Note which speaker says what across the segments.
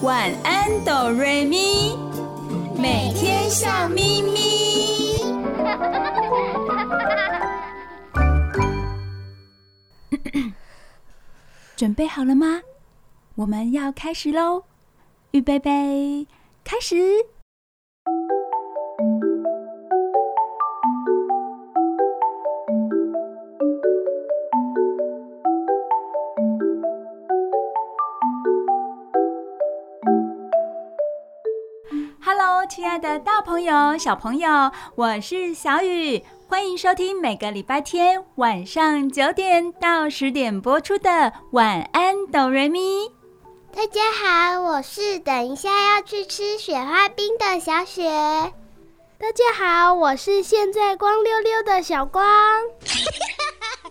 Speaker 1: 晚安，哆瑞咪，每天笑眯眯。准备好了吗？我们要开始喽！预备备，开始。爱的大朋友、小朋友，我是小雨，欢迎收听每个礼拜天晚上九点到十点播出的《晚安，哆瑞咪》。
Speaker 2: 大家好，我是等一下要去吃雪花冰的小雪。
Speaker 3: 大家好，我是现在光溜溜的小光。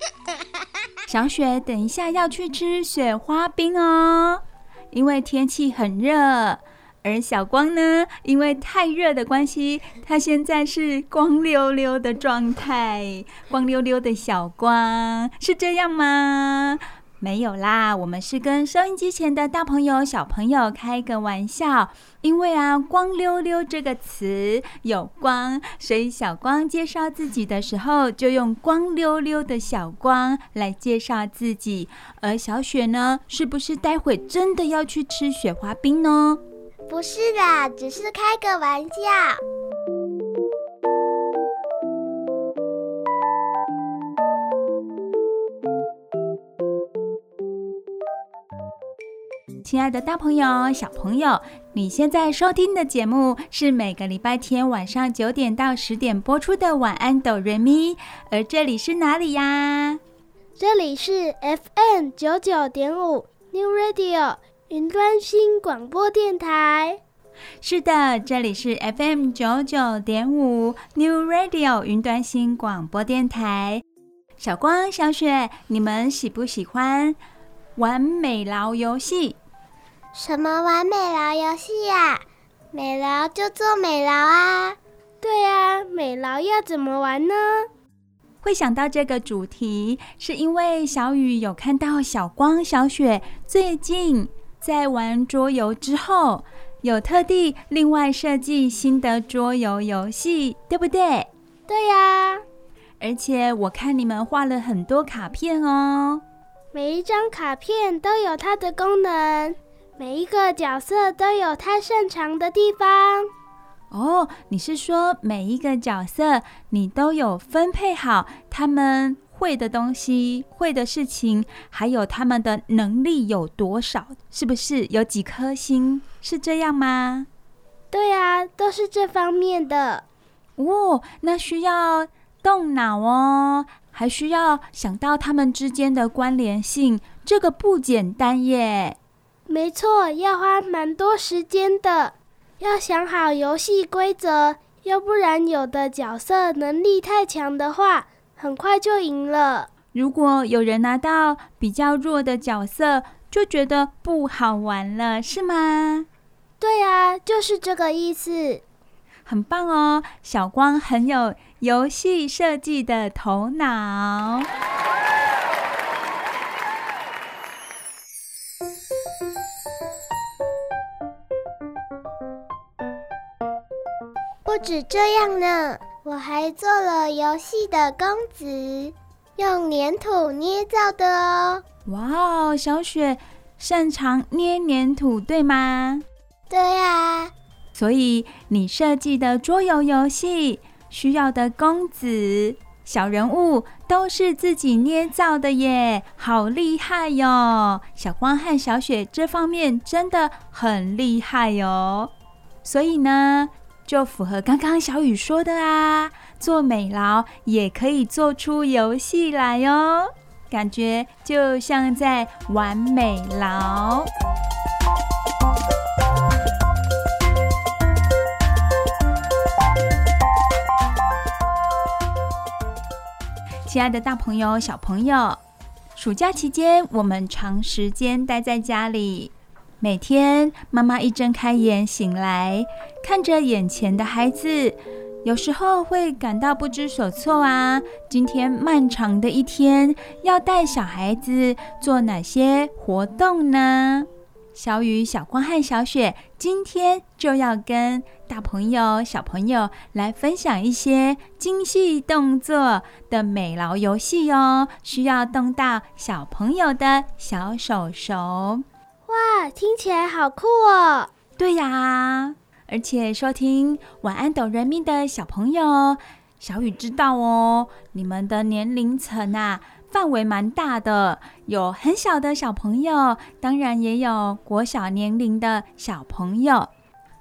Speaker 1: 小雪等一下要去吃雪花冰哦，因为天气很热。而小光呢，因为太热的关系，他现在是光溜溜的状态。光溜溜的小光是这样吗？没有啦，我们是跟收音机前的大朋友、小朋友开个玩笑。因为啊，“光溜溜”这个词有光，所以小光介绍自己的时候，就用“光溜溜的小光”来介绍自己。而小雪呢，是不是待会真的要去吃雪花冰呢？
Speaker 2: 不是啦，只是开个玩笑。
Speaker 1: 亲爱的大朋友、小朋友，你现在收听的节目是每个礼拜天晚上九点到十点播出的《晚安，哆瑞咪》，而这里是哪里呀？
Speaker 3: 这里是 FM 九九点五 New Radio。云端新广播电台，
Speaker 1: 是的，这里是 FM 九九点五 New Radio 云端新广播电台。小光、小雪，你们喜不喜欢玩美劳游戏？
Speaker 2: 什么玩美劳游戏呀？美劳就做美劳啊！
Speaker 3: 对啊，美劳要怎么玩呢？
Speaker 1: 会想到这个主题，是因为小雨有看到小光、小雪最近。在玩桌游之后，有特地另外设计新的桌游游戏，对不对？
Speaker 3: 对呀。
Speaker 1: 而且我看你们画了很多卡片哦。
Speaker 3: 每一张卡片都有它的功能，每一个角色都有它擅长的地方。
Speaker 1: 哦，你是说每一个角色你都有分配好他们？会的东西，会的事情，还有他们的能力有多少？是不是有几颗星？是这样吗？
Speaker 3: 对啊，都是这方面的。
Speaker 1: 哦，那需要动脑哦，还需要想到他们之间的关联性，这个不简单耶。
Speaker 3: 没错，要花蛮多时间的，要想好游戏规则，要不然有的角色能力太强的话。很快就赢了。
Speaker 1: 如果有人拿到比较弱的角色，就觉得不好玩了，是吗？
Speaker 3: 对啊，就是这个意思。
Speaker 1: 很棒哦，小光很有游戏设计的头脑。
Speaker 2: 不止这样呢。我还做了游戏的公子，用粘土捏造的哦。
Speaker 1: 哇哦，小雪擅长捏粘土，对吗？
Speaker 2: 对呀。
Speaker 1: 所以你设计的桌游游戏需要的公子、小人物都是自己捏造的耶，好厉害哟！小光和小雪这方面真的很厉害哟。所以呢，就符合刚刚小雨说的啊，做美劳也可以做出游戏来哦，感觉就像在玩美劳。亲爱的大朋友、小朋友，暑假期间我们长时间待在家里。每天，妈妈一睁开眼醒来，看着眼前的孩子，有时候会感到不知所措啊。今天漫长的一天，要带小孩子做哪些活动呢？小雨、小光和小雪今天就要跟大朋友、小朋友来分享一些精细动作的美劳游戏哦，需要动到小朋友的小手手。
Speaker 3: 哇，听起来好酷哦！
Speaker 1: 对呀，而且收听晚安懂人民的小朋友，小雨知道哦，你们的年龄层啊。范围蛮大的，有很小的小朋友，当然也有国小年龄的小朋友，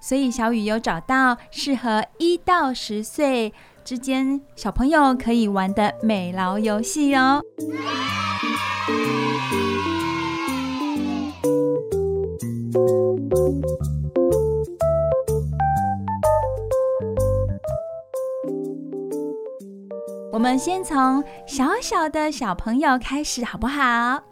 Speaker 1: 所以小雨有找到适合一到十岁之间小朋友可以玩的美劳游戏哦。我们先从小小的小朋友开始，好不好？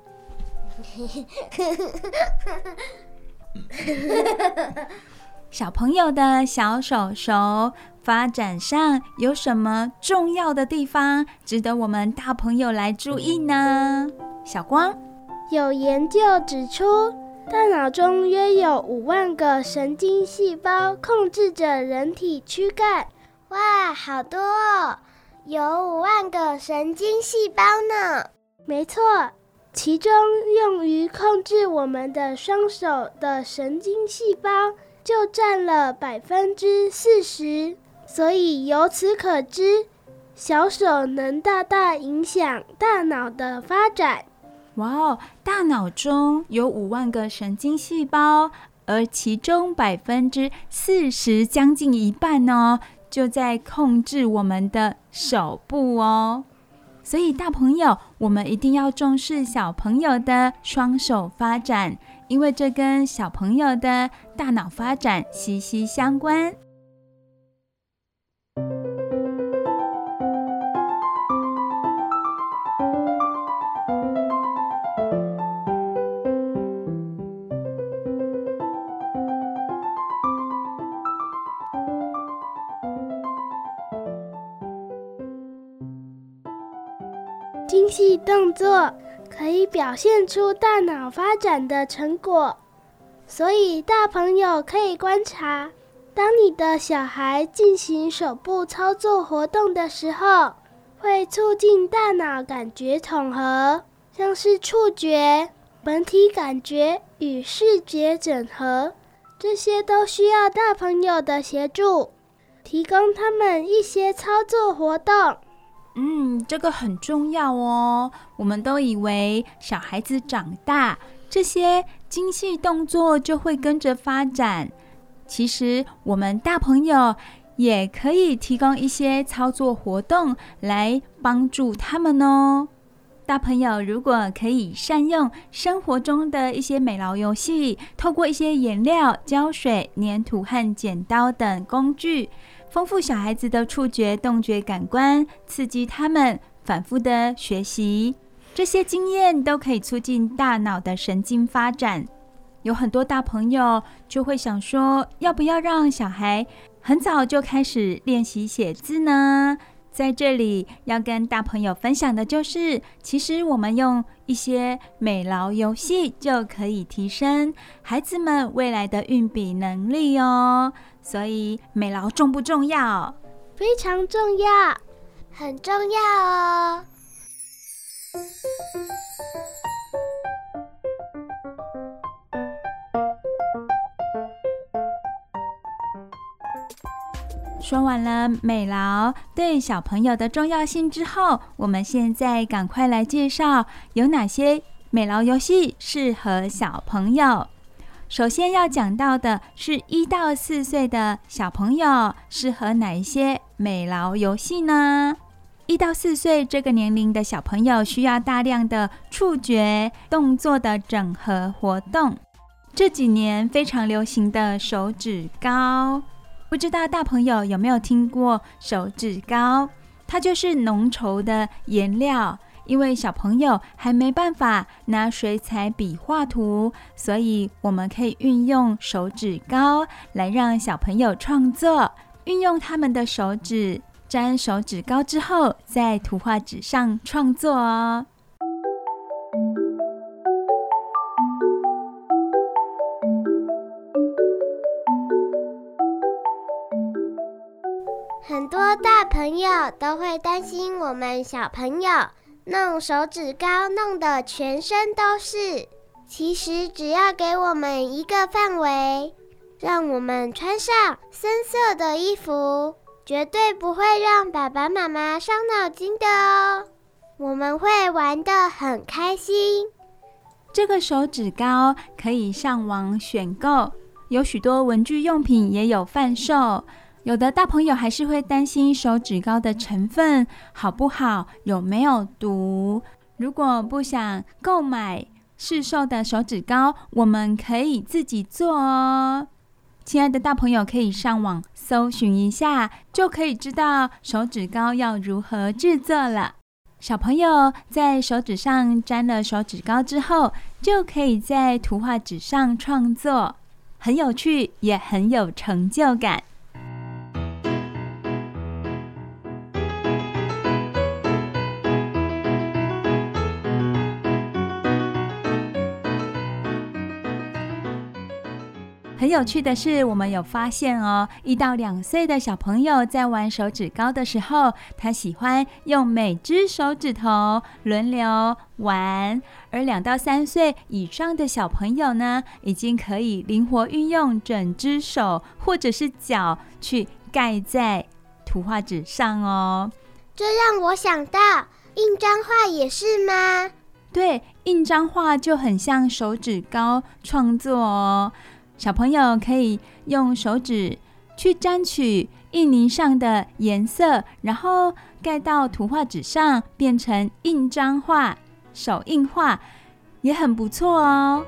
Speaker 1: 小朋友的小手手发展上有什么重要的地方值得我们大朋友来注意呢？小光，
Speaker 3: 有研究指出，大脑中约有五万个神经细胞控制着人体躯干。
Speaker 2: 哇，好多哦！有五万个神经细胞呢，
Speaker 3: 没错，其中用于控制我们的双手的神经细胞就占了百分之四十，所以由此可知，小手能大大影响大脑的发展。
Speaker 1: 哇哦，大脑中有五万个神经细胞，而其中百分之四十，将近一半呢。就在控制我们的手部哦，所以大朋友，我们一定要重视小朋友的双手发展，因为这跟小朋友的大脑发展息息相关。
Speaker 3: 精细动作可以表现出大脑发展的成果，所以大朋友可以观察，当你的小孩进行手部操作活动的时候，会促进大脑感觉统合，像是触觉、本体感觉与视觉整合，这些都需要大朋友的协助，提供他们一些操作活动。
Speaker 1: 嗯，这个很重要哦。我们都以为小孩子长大，这些精细动作就会跟着发展。其实，我们大朋友也可以提供一些操作活动来帮助他们哦。大朋友如果可以善用生活中的一些美劳游戏，透过一些颜料、胶水、粘土和剪刀等工具，丰富小孩子的触觉、动觉感官，刺激他们反复的学习。这些经验都可以促进大脑的神经发展。有很多大朋友就会想说，要不要让小孩很早就开始练习写字呢？在这里要跟大朋友分享的就是，其实我们用一些美劳游戏就可以提升孩子们未来的运笔能力哦。所以美劳重不重要？
Speaker 3: 非常重要，
Speaker 2: 很重要哦。
Speaker 1: 说完了美劳对小朋友的重要性之后，我们现在赶快来介绍有哪些美劳游戏适合小朋友。首先要讲到的是一到四岁的小朋友适合哪一些美劳游戏呢？一到四岁这个年龄的小朋友需要大量的触觉动作的整合活动。这几年非常流行的手指糕，不知道大朋友有没有听过手指膏？它就是浓稠的颜料。因为小朋友还没办法拿水彩笔画图，所以我们可以运用手指膏来让小朋友创作。运用他们的手指沾手指膏之后，在图画纸上创作哦。
Speaker 2: 很多大朋友都会担心我们小朋友弄手指膏弄得全身都是。其实只要给我们一个范围，让我们穿上深色的衣服，绝对不会让爸爸妈妈伤脑筋的哦。我们会玩得很开心。
Speaker 1: 这个手指膏可以上网选购，有许多文具用品也有贩售。有的大朋友还是会担心手指膏的成分好不好，有没有毒。如果不想购买市售的手指膏，我们可以自己做哦。亲爱的大朋友，可以上网搜寻一下，就可以知道手指膏要如何制作了。小朋友在手指上沾了手指膏之后，就可以在图画纸上创作，很有趣，也很有成就感。很有趣的是，我们有发现哦，一到两岁的小朋友在玩手指膏的时候，他喜欢用每只手指头轮流玩；而两到三岁以上的小朋友呢，已经可以灵活运用整只手或者是脚去盖在图画纸上哦。
Speaker 2: 这让我想到，印章画也是吗？
Speaker 1: 对，印章画就很像手指膏创作哦。小朋友可以用手指去沾取印泥上的颜色，然后盖到图画纸上，变成印章画、手印画，也很不错哦。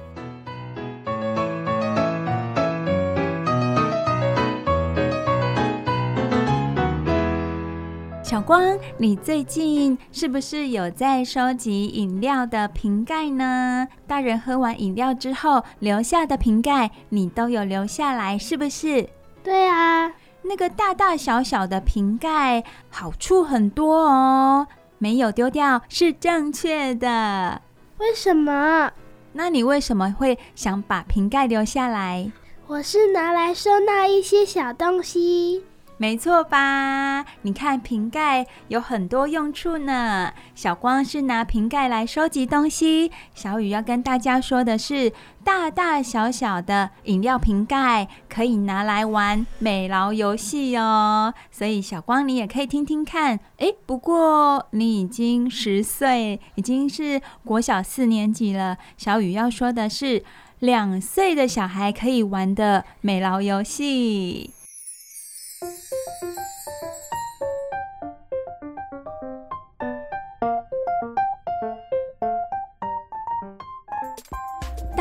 Speaker 1: 小光，你最近是不是有在收集饮料的瓶盖呢？大人喝完饮料之后留下的瓶盖，你都有留下来，是不是？
Speaker 3: 对啊，
Speaker 1: 那个大大小小的瓶盖，好处很多哦。没有丢掉是正确的。
Speaker 3: 为什么？
Speaker 1: 那你为什么会想把瓶盖留下来？
Speaker 3: 我是拿来收纳一些小东西。
Speaker 1: 没错吧？你看瓶盖有很多用处呢。小光是拿瓶盖来收集东西，小雨要跟大家说的是，大大小小的饮料瓶盖可以拿来玩美劳游戏哦。所以小光你也可以听听看。诶，不过你已经十岁，已经是国小四年级了。小雨要说的是，两岁的小孩可以玩的美劳游戏。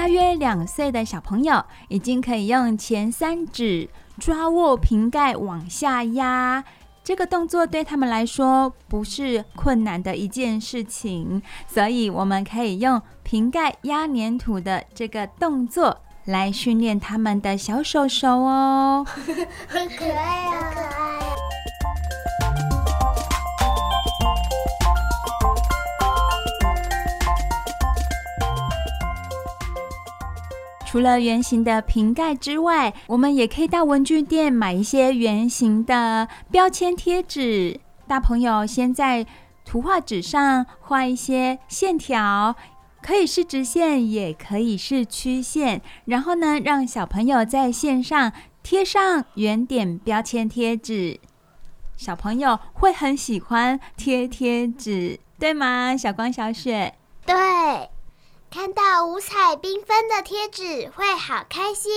Speaker 1: 大约两岁的小朋友已经可以用前三指抓握瓶盖往下压，这个动作对他们来说不是困难的一件事情，所以我们可以用瓶盖压黏土的这个动作来训练他们的小手手哦。
Speaker 2: 很可爱啊，可爱。
Speaker 1: 除了圆形的瓶盖之外，我们也可以到文具店买一些圆形的标签贴纸。大朋友先在图画纸上画一些线条，可以是直线，也可以是曲线。然后呢，让小朋友在线上贴上圆点标签贴纸。小朋友会很喜欢贴贴纸，对吗？小光、小雪，
Speaker 2: 对。看到五彩缤纷的贴纸会好开心。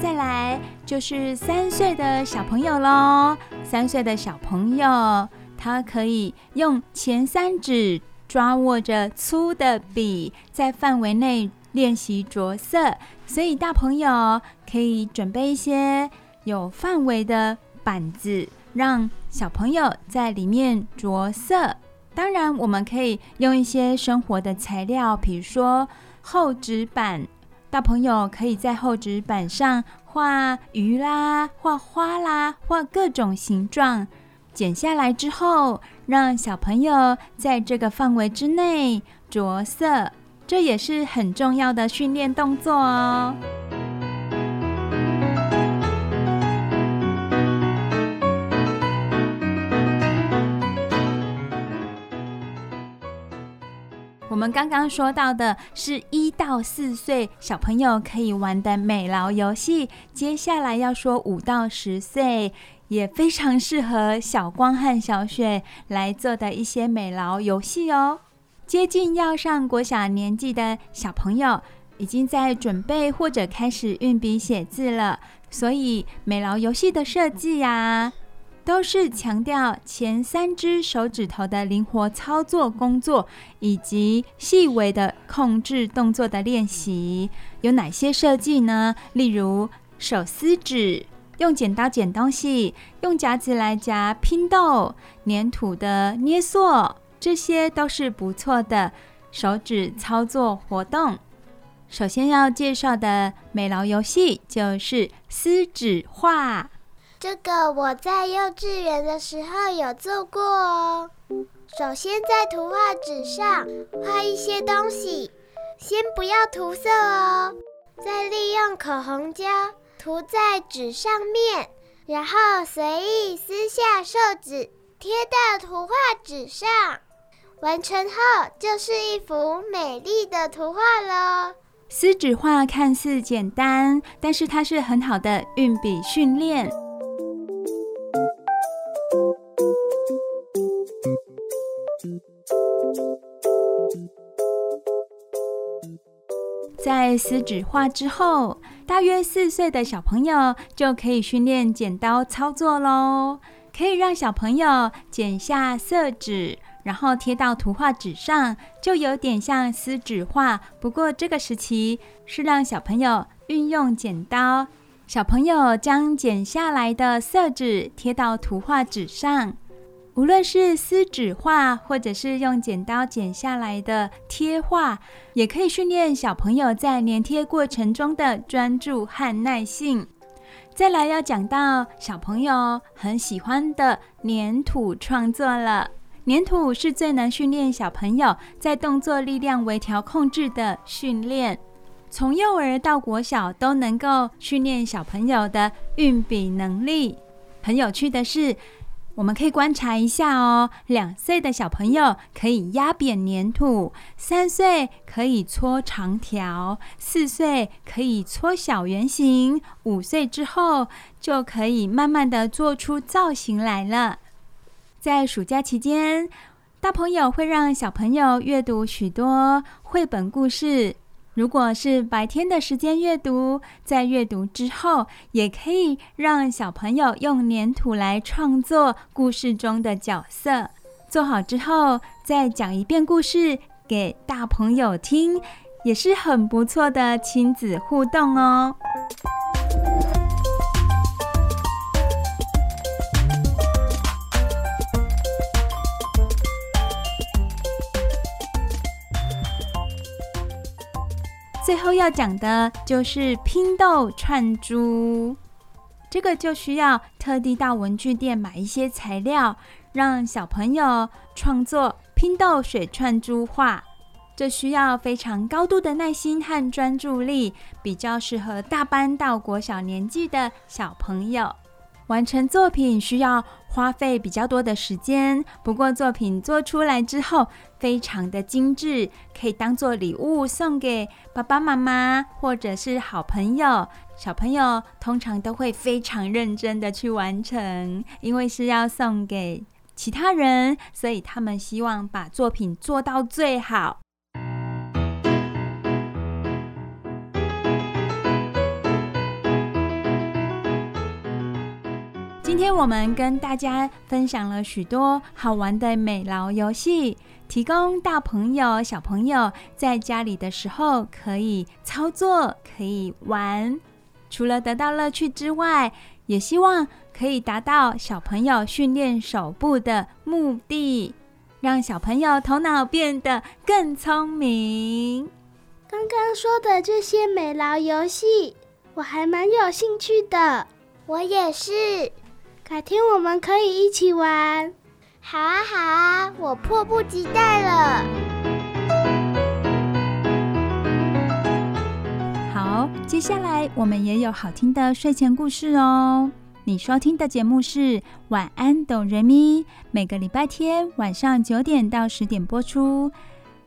Speaker 1: 再来就是三岁的小朋友喽。三岁的小朋友，他可以用前三指抓握着粗的笔，在范围内练习着色。所以大朋友可以准备一些有范围的板子，让小朋友在里面着色。当然，我们可以用一些生活的材料，比如说厚纸板。大朋友可以在厚纸板上画鱼啦、画花啦、画各种形状。剪下来之后，让小朋友在这个范围之内着色，这也是很重要的训练动作哦。我们刚刚说到的是一到四岁小朋友可以玩的美劳游戏，接下来要说五到十岁也非常适合小光和小雪来做的一些美劳游戏哦。接近要上国小年纪的小朋友，已经在准备或者开始运笔写字了，所以美劳游戏的设计呀，都是强调前三只手指头的灵活操作工作，以及细微的控制动作的练习。有哪些设计呢？例如手撕纸，用剪刀剪东西，用夹子来夹拼豆，粘土的捏塑。这些都是不错的手指操作活动。首先要介绍的美劳游戏就是撕纸画。
Speaker 2: 这个我在幼稚园的时候有做过哦。首先在图画纸上画一些东西，先不要涂色哦，再利用口红胶涂在纸上面，然后随意撕下寿纸贴到图画纸上。完成后就是一幅美丽的图画了。
Speaker 1: 撕纸画看似简单，但是它是很好的运笔训练。在撕纸画之后，大约四岁的小朋友就可以训练剪刀操作喽。可以让小朋友剪下色纸。然后贴到图画纸上，就有点像撕纸画。不过这个时期是让小朋友运用剪刀，小朋友将剪下来的色纸贴到图画纸上。无论是撕纸画，或者是用剪刀剪下来的贴画，也可以训练小朋友在粘贴过程中的专注和耐性。再来要讲到小朋友很喜欢的粘土创作了。粘土是最能训练小朋友在动作力量微调控制的训练，从幼儿到国小都能够训练小朋友的运笔能力。很有趣的是，我们可以观察一下哦，两岁的小朋友可以压扁粘土，三岁可以搓长条，四岁可以搓小圆形，五岁之后就可以慢慢的做出造型来了。在暑假期间，大朋友会让小朋友阅读许多绘本故事。如果是白天的时间阅读，在阅读之后，也可以让小朋友用粘土来创作故事中的角色。做好之后，再讲一遍故事给大朋友听，也是很不错的亲子互动哦。最后要讲的就是拼豆串珠，这个就需要特地到文具店买一些材料，让小朋友创作拼豆水串珠画。这需要非常高度的耐心和专注力，比较适合大班到国小年纪的小朋友。完成作品需要花费比较多的时间，不过作品做出来之后非常的精致，可以当做礼物送给爸爸妈妈或者是好朋友。小朋友通常都会非常认真的去完成，因为是要送给其他人，所以他们希望把作品做到最好。今天我们跟大家分享了许多好玩的美劳游戏，提供大朋友、小朋友在家里的时候可以操作、可以玩。除了得到乐趣之外，也希望可以达到小朋友训练手部的目的，让小朋友头脑变得更聪明。
Speaker 3: 刚刚说的这些美劳游戏，我还蛮有兴趣的。
Speaker 2: 我也是。
Speaker 3: 改天我们可以一起玩。
Speaker 2: 好啊，好啊，我迫不及待了。
Speaker 1: 好，接下来我们也有好听的睡前故事哦。你收听的节目是《晚安，懂人咪》，每个礼拜天晚上九点到十点播出。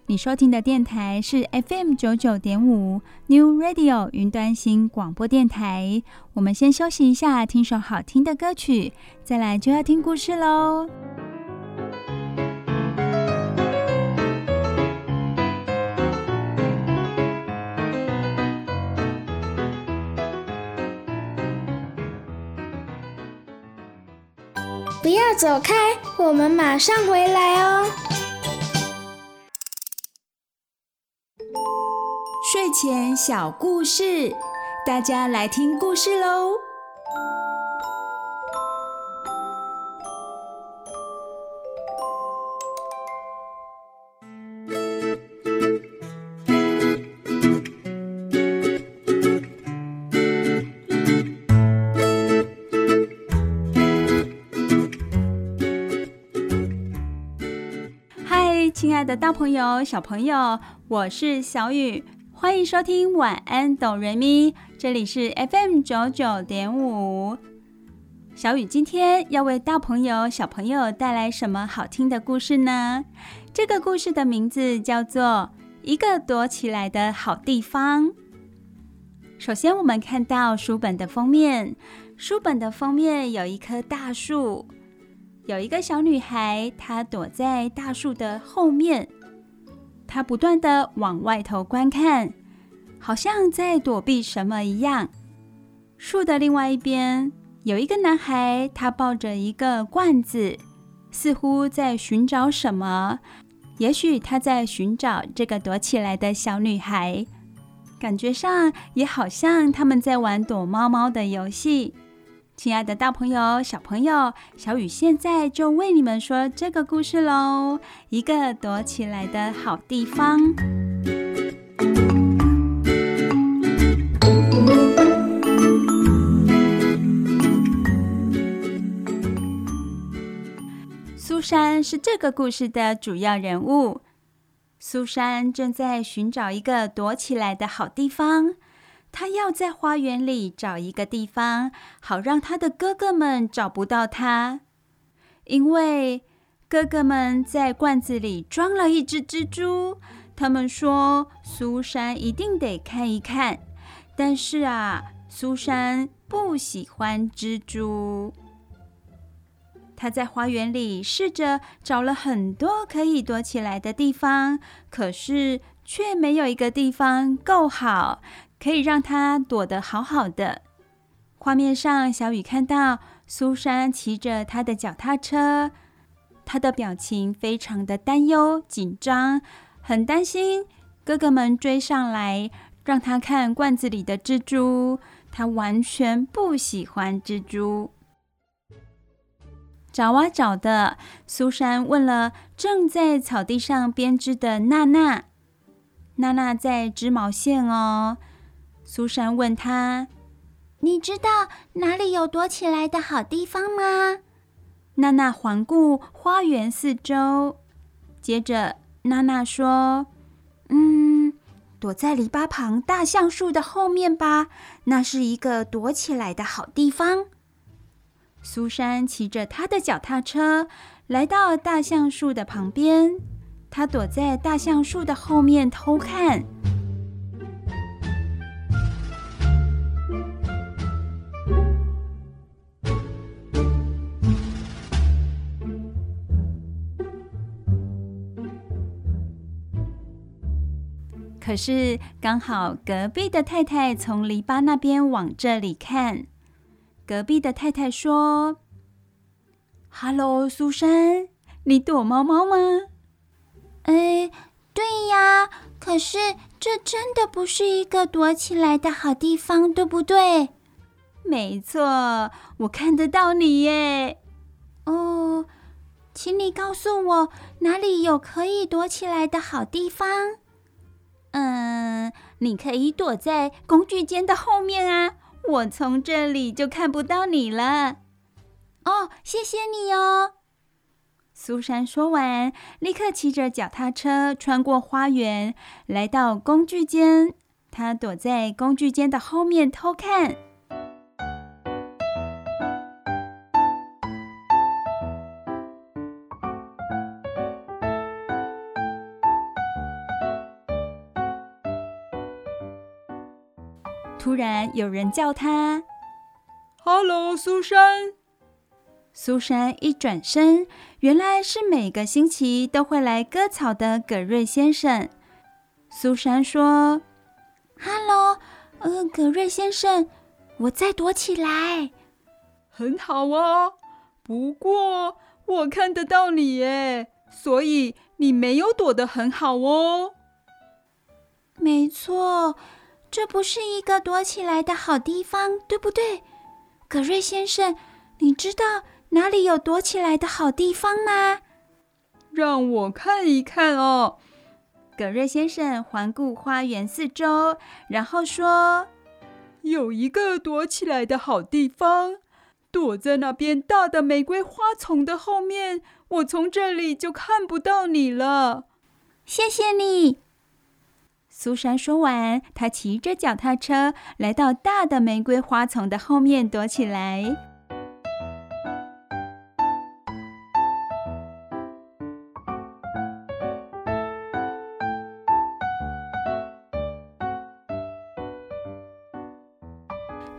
Speaker 1: 你收听的电台是 FM 九九点五 New Radio 云端新广播电台。我们先休息一下，听首好听的歌曲，再来就要听故事喽。
Speaker 3: 不要走开，我们马上回来哦。
Speaker 1: 睡前小故事，大家来听故事喽。嗨，亲爱的大朋友、小朋友，我是小雨。欢迎收听晚安哆瑞咪，这里是 FM 九九点五。小雨今天要为大朋友、小朋友带来什么好听的故事呢？这个故事的名字叫做《一个躲起来的好地方》。首先，我们看到书本的封面，书本的封面有一棵大树，有一个小女孩，她躲在大树的后面。他不断的往外头观看，好像在躲避什么一样。树的另外一边有一个男孩，他抱着一个罐子，似乎在寻找什么。也许他在寻找这个躲起来的小女孩，感觉上也好像他们在玩躲猫猫的游戏。亲爱的大朋友、小朋友，小雨现在就为你们说这个故事喽。一个躲起来的好地方。苏珊是这个故事的主要人物。苏珊正在寻找一个躲起来的好地方。他要在花园里找一个地方，好让他的哥哥们找不到他，因为哥哥们在罐子里装了一只蜘蛛。他们说苏珊一定得看一看，但是啊，苏珊不喜欢蜘蛛。他在花园里试着找了很多可以躲起来的地方，可是却没有一个地方够好。可以让他躲得好好的。画面上，小雨看到苏珊骑着他的脚踏车，他的表情非常的担忧、紧张，很担心哥哥们追上来，让他看罐子里的蜘蛛。他完全不喜欢蜘蛛。找啊找的，苏珊问了正在草地上编织的娜娜：“娜娜在织毛线哦。”苏珊问他：“
Speaker 2: 你知道哪里有躲起来的好地方吗？”
Speaker 1: 娜娜环顾花园四周，接着娜娜说：“嗯，躲在篱笆旁大橡树的后面吧，那是一个躲起来的好地方。”苏珊骑着她的脚踏车来到大橡树的旁边，她躲在大橡树的后面偷看。可是刚好隔壁的太太从篱笆那边往这里看，隔壁的太太说：“Hello，苏珊，你躲猫猫吗？”“
Speaker 2: 哎，对呀，可是这真的不是一个躲起来的好地方，对不对？”“
Speaker 1: 没错，我看得到你耶。”“
Speaker 2: 哦，请你告诉我哪里有可以躲起来的好地方。”
Speaker 1: 嗯，你可以躲在工具间的后面啊，我从这里就看不到你了。
Speaker 2: 哦，谢谢你哦。
Speaker 1: 苏珊说完，立刻骑着脚踏车穿过花园，来到工具间。她躲在工具间的后面偷看。然有人叫他：“Hello，苏珊。”苏珊一转身，原来是每个星期都会来割草的葛瑞先生。苏珊说：“Hello，呃，葛瑞先生，我再躲起来。”“很好啊，不过我看得到你耶，所以你没有躲得很好哦。”“没错，这不是一个躲起来的好地方，对不对？”“葛瑞先生，你知道？”哪里有躲起来的好地方吗？让我看一看哦。葛瑞先生环顾花园四周，然后说：“有一个躲起来的好地方，躲在那边大的玫瑰花丛的后面。我从这里就看不到你了。”谢谢你，苏珊说完，她骑着脚踏车来到大的玫瑰花丛的后面躲起来。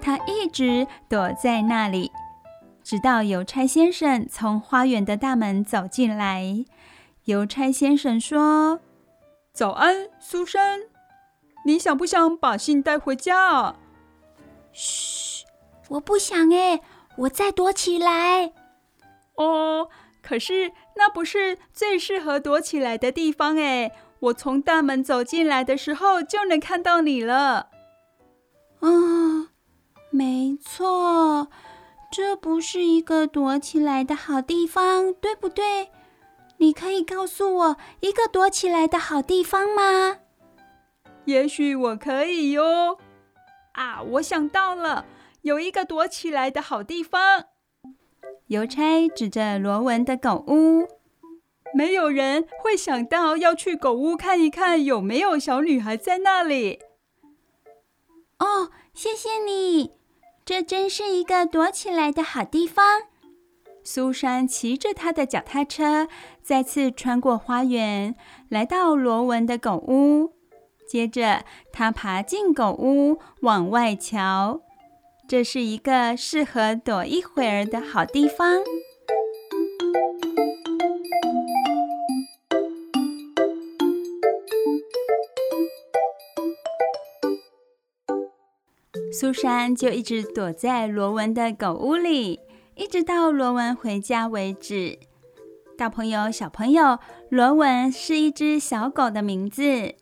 Speaker 1: 他一直躲在那里，直到邮差先生从花园的大门走进来。邮差先生说：“早安，苏珊，你想不想把信带回家啊？”“嘘，我不想哎，我再躲起来。”“哦，可是那不是最适合躲起来的地方哎，我从大门走进来的时候就能看到你了。”“哦。”没错，这不是一个躲起来的好地方，对不对？你可以告诉我一个躲起来的好地方吗？也许我可以哟。啊，我想到了，有一个躲起来的好地方。邮差指着罗文的狗屋。没有人会想到要去狗屋看一看有没有小女孩在那里。哦，谢谢你。这真是一个躲起来的好地方。苏珊骑着她的脚踏车，再次穿过花园，来到罗文的狗屋。接着，他爬进狗屋，往外瞧。这是一个适合躲一会儿的好地方。苏珊就一直躲在罗文的狗屋里，一直到罗文回家为止。大朋友、小朋友，罗文是一只小狗的名字。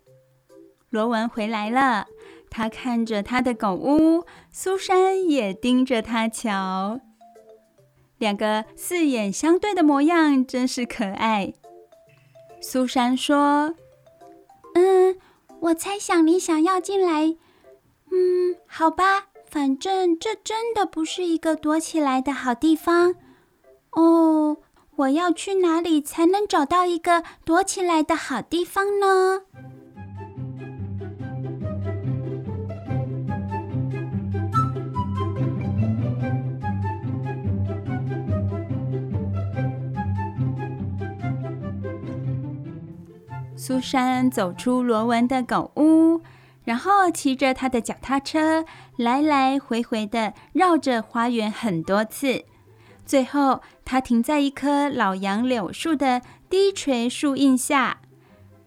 Speaker 1: 罗文回来了，他看着他的狗屋，苏珊也盯着他瞧。两个四眼相对的模样，真是可爱。苏珊说：“嗯，我猜想你想要进来。”嗯，好吧，反正这真的不是一个躲起来的好地方。哦，我要去哪里才能找到一个躲起来的好地方呢？苏珊走出罗文的狗屋。然后骑着他的脚踏车，来来回回的绕着花园很多次。最后，它停在一棵老杨柳树的低垂树荫下。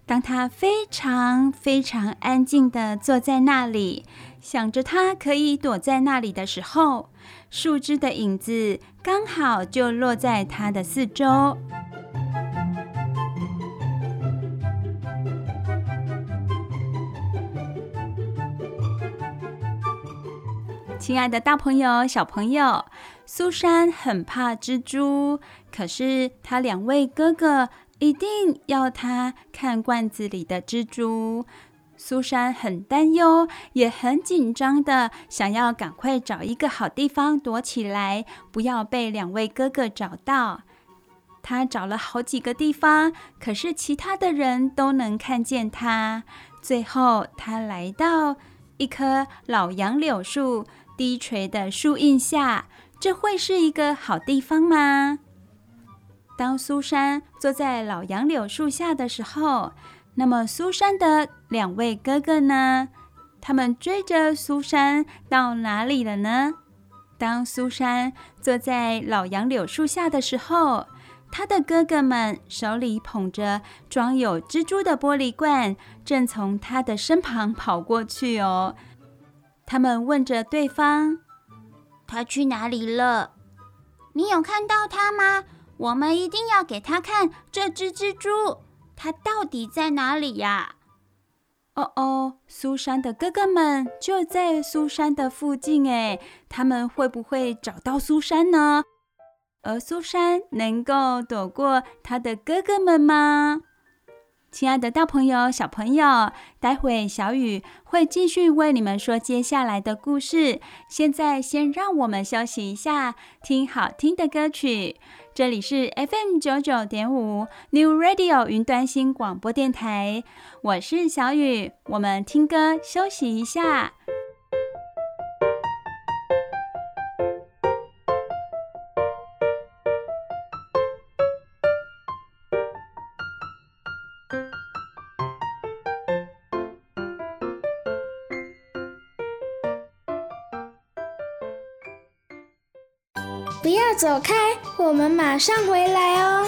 Speaker 1: 当它非常非常安静的坐在那里，想着它可以躲在那里的时候，树枝的影子刚好就落在它的四周。亲爱的大朋友、小朋友，苏珊很怕蜘蛛，可是她两位哥哥一定要她看罐子里的蜘蛛。苏珊很担忧，也很紧张的想要赶快找一个好地方躲起来，不要被两位哥哥找到。她找了好几个地方，可是其他的人都能看见她。最后，她来到一棵老杨柳树。低垂的树荫下，这会是一个好地方吗？当苏珊坐在老杨柳树下的时候，那么苏珊的两位哥哥呢？他们追着苏珊到哪里了呢？当苏珊坐在老杨柳树下的时候，他的哥哥们手里捧着装有蜘蛛的玻璃罐，正从他的身旁跑过去哦。他们问着对方：“
Speaker 4: 他去哪里了？你有看到他吗？我们一定要给他看这只蜘蛛，它到底在哪里呀？”
Speaker 1: 哦哦，苏珊的哥哥们就在苏珊的附近哎，他们会不会找到苏珊呢？而苏珊能够躲过他的哥哥们吗？亲爱的大朋友、小朋友，待会小雨会继续为你们说接下来的故事。现在先让我们休息一下，听好听的歌曲。这里是 FM 九九点五 New Radio 云端新广播电台，我是小雨，我们听歌休息一下。
Speaker 3: 走开，我们马上回来哦。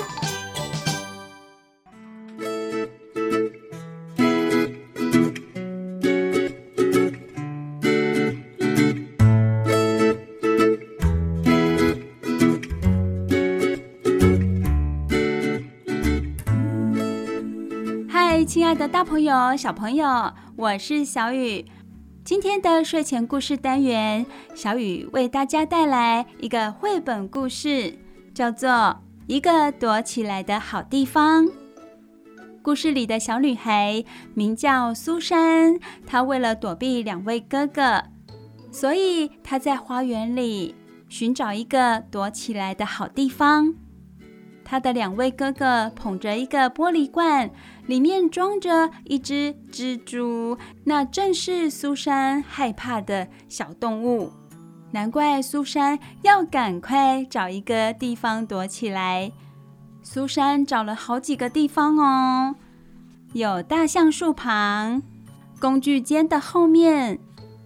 Speaker 1: 嗨，亲爱的大朋友、小朋友，我是小雨。今天的睡前故事单元，小雨为大家带来一个绘本故事，叫做《一个躲起来的好地方》。故事里的小女孩名叫苏珊，她为了躲避两位哥哥，所以她在花园里寻找一个躲起来的好地方。他的两位哥哥捧着一个玻璃罐。里面装着一只蜘蛛，那正是苏珊害怕的小动物。难怪苏珊要赶快找一个地方躲起来。苏珊找了好几个地方哦，有大橡树旁、工具间的后面、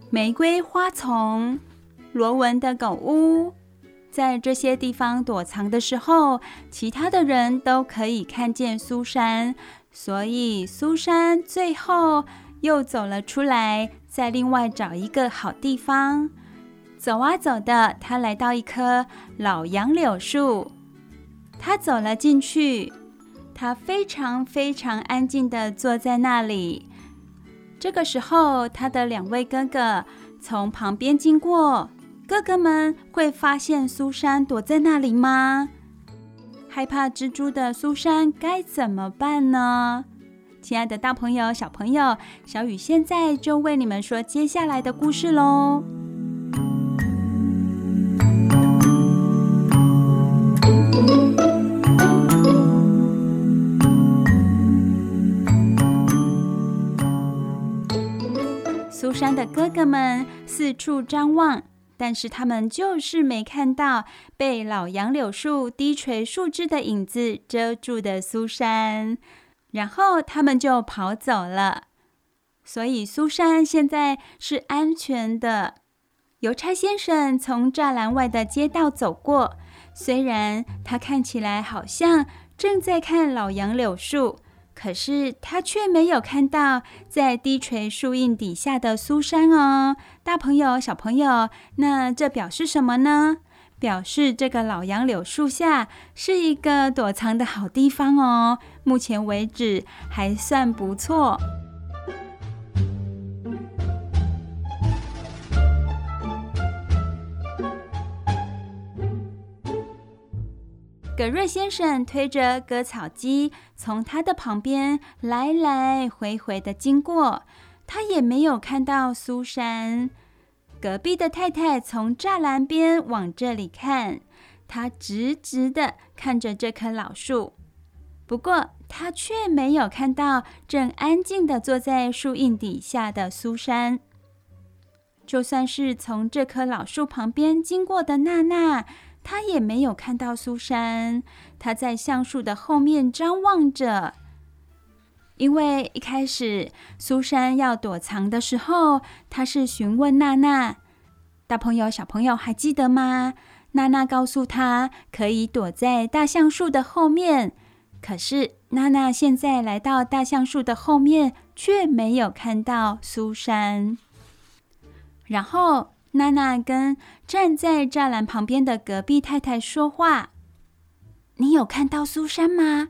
Speaker 1: 玫瑰花丛、罗纹的狗屋。在这些地方躲藏的时候，其他的人都可以看见苏珊。所以苏珊最后又走了出来，再另外找一个好地方。走啊走的，她来到一棵老杨柳树，她走了进去。她非常非常安静地坐在那里。这个时候，她的两位哥哥从旁边经过。哥哥们会发现苏珊躲在那里吗？害怕蜘蛛的苏珊该怎么办呢？亲爱的大朋友、小朋友，小雨现在就为你们说接下来的故事喽。苏珊的哥哥们四处张望。但是他们就是没看到被老杨柳树低垂树枝的影子遮住的苏珊，然后他们就跑走了。所以苏珊现在是安全的。邮差先生从栅栏外的街道走过，虽然他看起来好像正在看老杨柳树。可是他却没有看到在低垂树荫底下的苏珊哦，大朋友、小朋友，那这表示什么呢？表示这个老杨柳树下是一个躲藏的好地方哦。目前为止还算不错。葛瑞先生推着割草机从他的旁边来来回回的经过，他也没有看到苏珊。隔壁的太太从栅栏边往这里看，她直直的看着这棵老树，不过她却没有看到正安静的坐在树荫底下的苏珊。就算是从这棵老树旁边经过的娜娜。他也没有看到苏珊，他在橡树的后面张望着。因为一开始苏珊要躲藏的时候，他是询问娜娜。大朋友、小朋友还记得吗？娜娜告诉他可以躲在大橡树的后面。可是娜娜现在来到大橡树的后面，却没有看到苏珊。然后娜娜跟站在栅栏旁边的隔壁太太说话：“你有看到苏珊吗？”“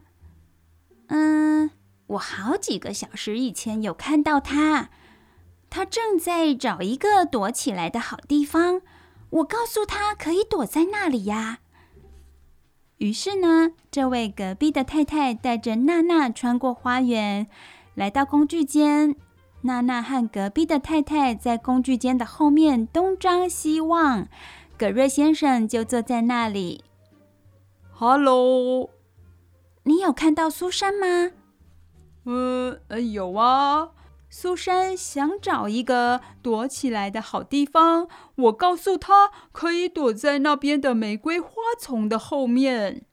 Speaker 1: 嗯。”我好几个小时以前有看到她，她正在找一个躲起来的好地方。我告诉她可以躲在那里呀。于是呢，这位隔壁的太太带着娜娜穿过花园，来到工具间。娜娜和隔壁的太太在工具间的后面东张西望，葛瑞先生就坐在那里。“Hello，你有看到苏珊吗？”呃，有啊。苏珊想找一个躲起来的好地方，我告诉她可以躲在那边的玫瑰花丛的后面。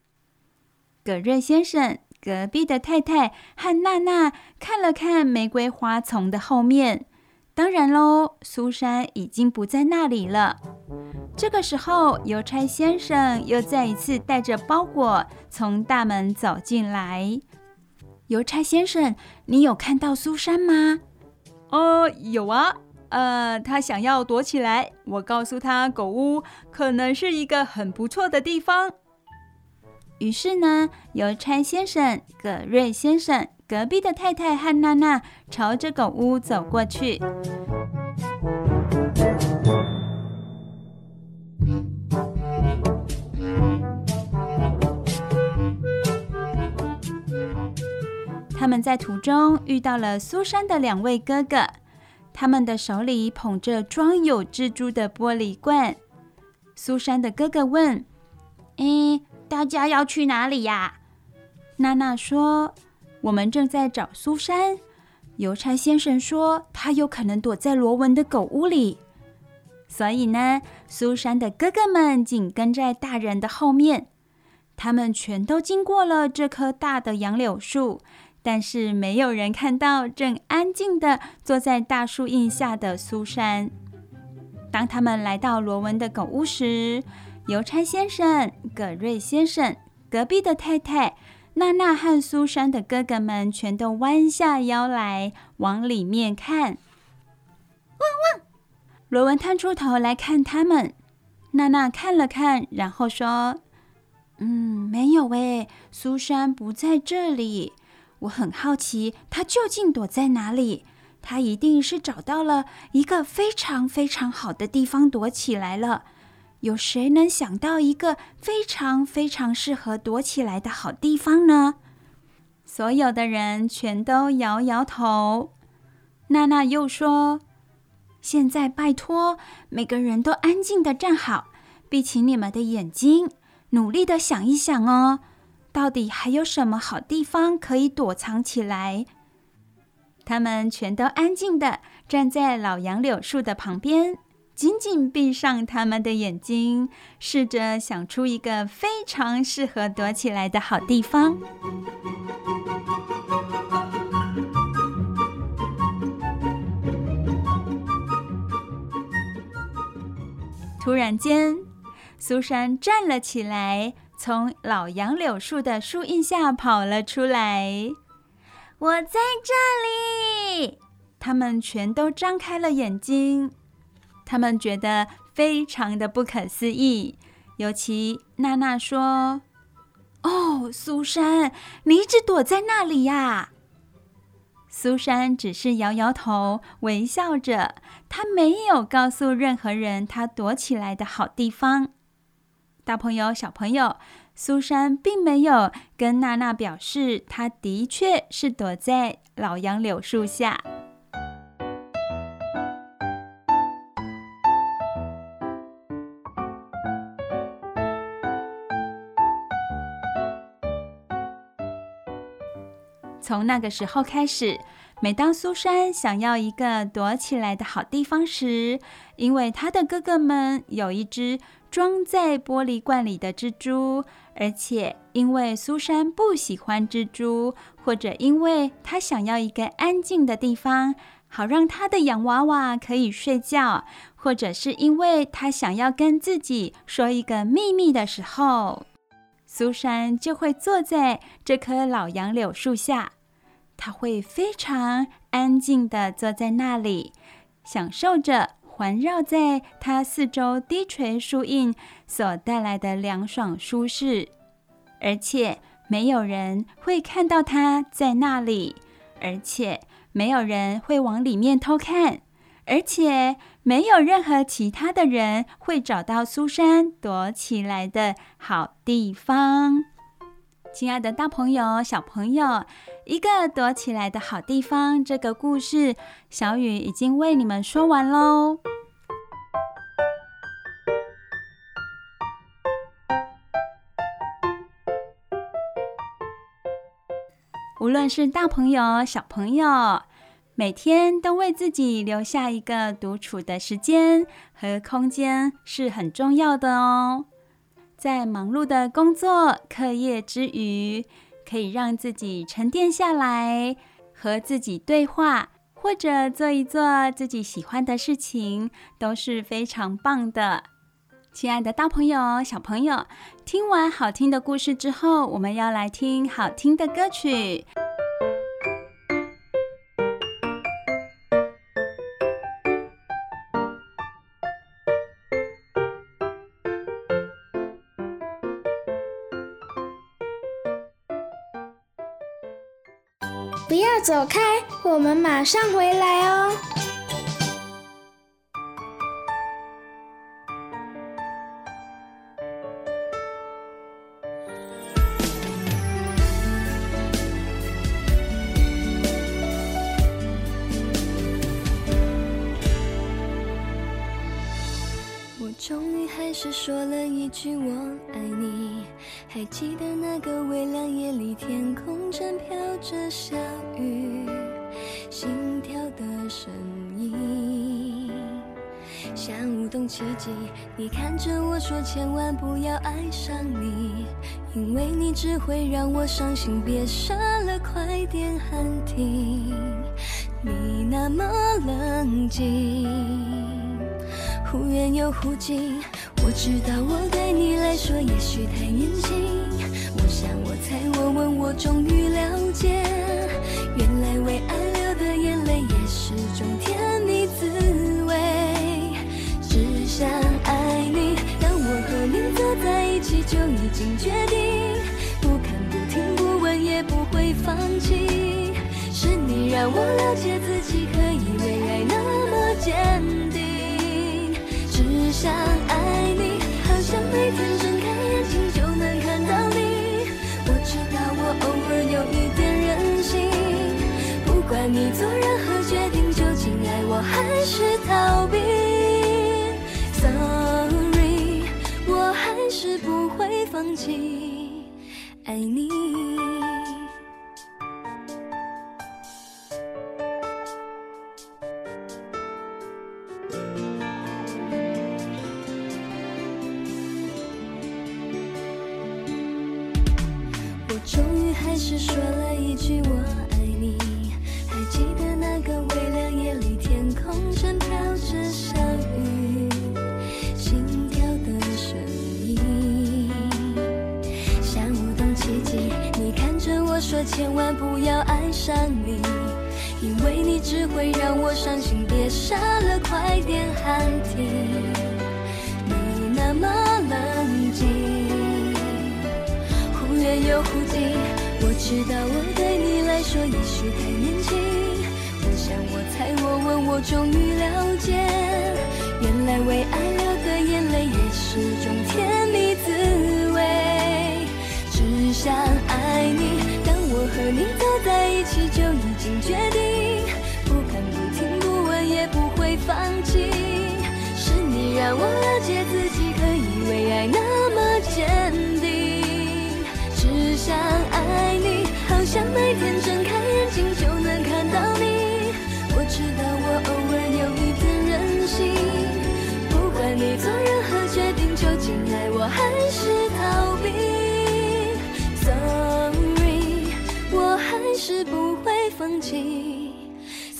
Speaker 1: 葛瑞先生、隔壁的太太和娜娜看了看玫瑰花丛的后面，当然喽，苏珊已经不在那里了。这个时候，邮差先生又再一次带着包裹从大门走进来。邮差先生，你有看到苏珊吗？呃，有啊。呃，他想要躲起来，我告诉他狗屋可能是一个很不错的地方。于是呢，邮差先生、葛瑞先生、隔壁的太太和娜娜朝着狗屋走过去。他们在途中遇到了苏珊的两位哥哥，他们的手里捧着装有蜘蛛的玻璃罐。苏珊的哥哥问：“诶，大家要去哪里呀？”娜娜说：“我们正在找苏珊。”邮差先生说：“他有可能躲在罗文的狗屋里。”所以呢，苏珊的哥哥们紧跟在大人的后面。他们全都经过了这棵大的杨柳树。但是没有人看到正安静地坐在大树荫下的苏珊。当他们来到罗文的狗屋时，邮差先生、葛瑞先生、隔壁的太太、娜娜和苏珊的哥哥们全都弯下腰来往里面看。汪汪！罗文探出头来看他们。娜娜看了看，然后说：“嗯，没有诶，苏珊不在这里。”我很好奇，她究竟躲在哪里？他一定是找到了一个非常非常好的地方躲起来了。有谁能想到一个非常非常适合躲起来的好地方呢？所有的人全都摇摇头。娜娜又说：“现在拜托，每个人都安静的站好，闭起你们的眼睛，努力的想一想哦。”到底还有什么好地方可以躲藏起来？他们全都安静的站在老杨柳树的旁边，紧紧闭上他们的眼睛，试着想出一个非常适合躲起来的好地方。突然间，苏珊站了起来。从老杨柳树的树荫下跑了出来，我在这里。他们全都张开了眼睛，他们觉得非常的不可思议。尤其娜娜说：“哦，苏珊，你一直躲在那里呀？”苏珊只是摇摇头，微笑着。她没有告诉任何人她躲起来的好地方。大朋友、小朋友，苏珊并没有跟娜娜表示，她的确是躲在老杨柳树下。从那个时候开始，每当苏珊想要一个躲起来的好地方时，因为她的哥哥们有一只装在玻璃罐里的蜘蛛，而且因为苏珊不喜欢蜘蛛，或者因为她想要一个安静的地方，好让她的洋娃娃可以睡觉，或者是因为她想要跟自己说一个秘密的时候，苏珊就会坐在这棵老杨柳树下。他会非常安静地坐在那里，享受着环绕在他四周低垂树荫所带来的凉爽舒适，而且没有人会看到他在那里，而且没有人会往里面偷看，而且没有任何其他的人会找到苏珊躲起来的好地方。亲爱的大朋友、小朋友，一个躲起来的好地方。这个故事，小雨已经为你们说完喽。无论是大朋友、小朋友，每天都为自己留下一个独处的时间和空间，是很重要的哦。在忙碌的工作、课业之余，可以让自己沉淀下来，和自己对话，或者做一做自己喜欢的事情，都是非常棒的。亲爱的大朋友、小朋友，听完好听的故事之后，我们要来听好听的歌曲。
Speaker 3: 走开，我们马上回来哦。
Speaker 5: 是说了一句我爱你。还记得那个微凉夜里，天空正飘着小雨，心跳的声音像舞动奇迹。你看着我说，千万不要爱上你，因为你只会让我伤心。别傻了，快点喊停。你那么冷静，忽远又忽近。我知道我对你来说也许太年轻，我想我猜我问我终于了解，原来为爱流的眼泪也是种甜蜜滋味。只想爱你，当我和你走在一起就已经决定，不看不听不问也不会放弃。是你让我了解自己可以为爱那么坚定，只想爱。每天睁开眼睛就能看到你，我知道我偶尔有一点任性，不管你做任何决定，究竟爱我还是逃避？Sorry，我还是不会放弃起就已经决定不看不听不问也不会放弃。是你让我了解自己可以为爱那么坚定。只想爱你好想每天睁开眼睛就能看到你。我知道我偶尔有一点任性不管你做任何决定究竟爱我还是逃避。是不会放弃。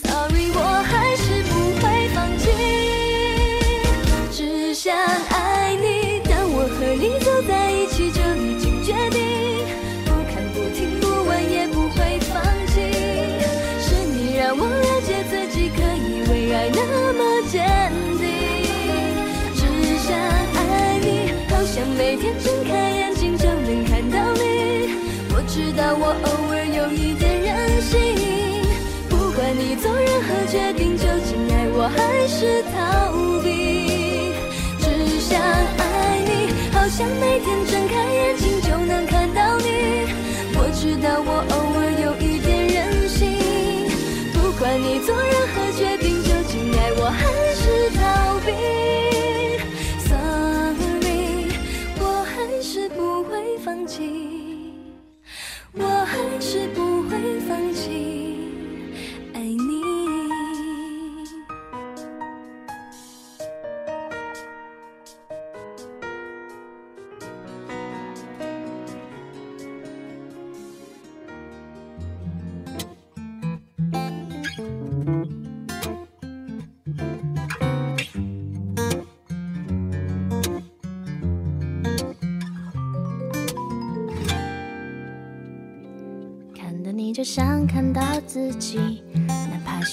Speaker 5: Sorry，我还是不会放弃。只想爱你，当我和你走在一起，就已经决定，不看不听不问也不会放弃。是你让我了解自己，可以为爱那么坚定。只想爱你，好想每天睁开眼睛就能看到你，我知道我偶心，不管你做任何决定，究竟爱我还是逃避，只想爱你，好像每天睁开眼睛就能看到你，我知道我偶尔有一点任性，不管你做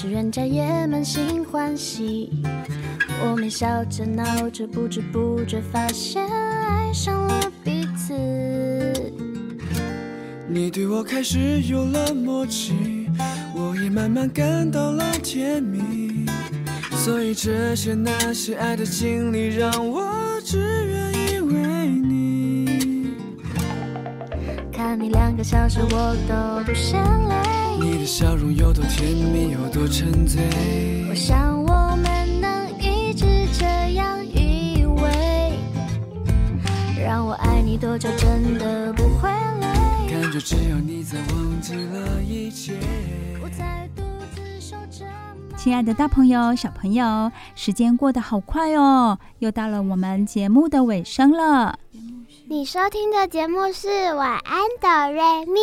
Speaker 5: 是人家也满心欢喜。我们笑着闹着，不知不觉发现爱上了彼此。
Speaker 6: 你对我开始有了默契，我也慢慢感到了甜蜜。所以这些那些爱的经历，让我只愿意为你。
Speaker 5: 看你两个小时，我都不嫌累。
Speaker 6: 你的笑容有多甜蜜，有多沉醉。
Speaker 5: 我想我们能一直这样依偎。让我爱你多久，真的不会累。
Speaker 6: 感觉只有你在，忘记了一切。
Speaker 5: 不再独自守着。
Speaker 1: 亲爱的大朋友、小朋友，时间过得好快哦，又到了我们节目的尾声了。
Speaker 2: 你收听的节目是《晚安哆瑞咪》，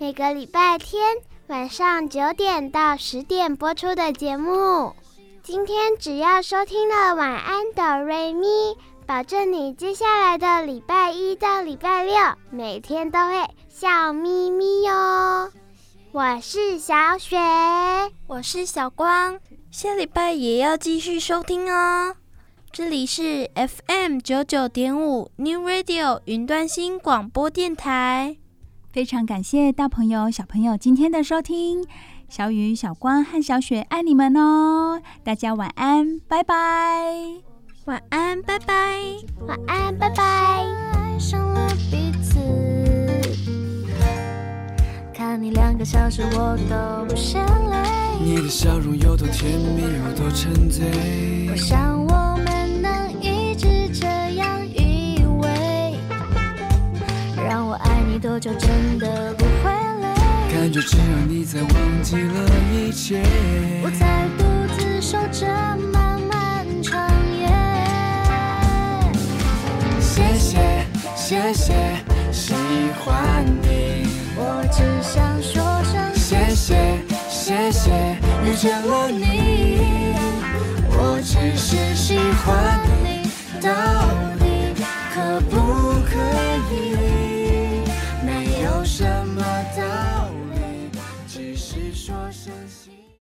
Speaker 2: 每个礼拜天晚上九点到十点播出的节目。今天只要收听了《晚安哆瑞咪》，保证你接下来的礼拜一到礼拜六每天都会笑眯眯哟。我是小雪，
Speaker 3: 我是小光，下礼拜也要继续收听哦。这里是 FM 九九点五 New Radio 云端新广播电台，
Speaker 1: 非常感谢大朋友、小朋友今天的收听。小雨、小光和小雪爱你们哦！大家晚安，拜拜。
Speaker 3: 晚安，拜拜。
Speaker 2: 晚安，拜拜。
Speaker 5: 爱上了彼此，看你两个小时，我都不嫌累。
Speaker 6: 你的笑容有多甜蜜，有多沉醉。
Speaker 5: 我想我。多久真的不会累？
Speaker 6: 感觉只有你在，忘记了一切。
Speaker 5: 我在独自守着漫漫长夜。
Speaker 6: 谢谢，谢谢，喜欢你。
Speaker 5: 我只想说声
Speaker 6: 谢谢，谢谢，遇见了你。我只是喜欢你，到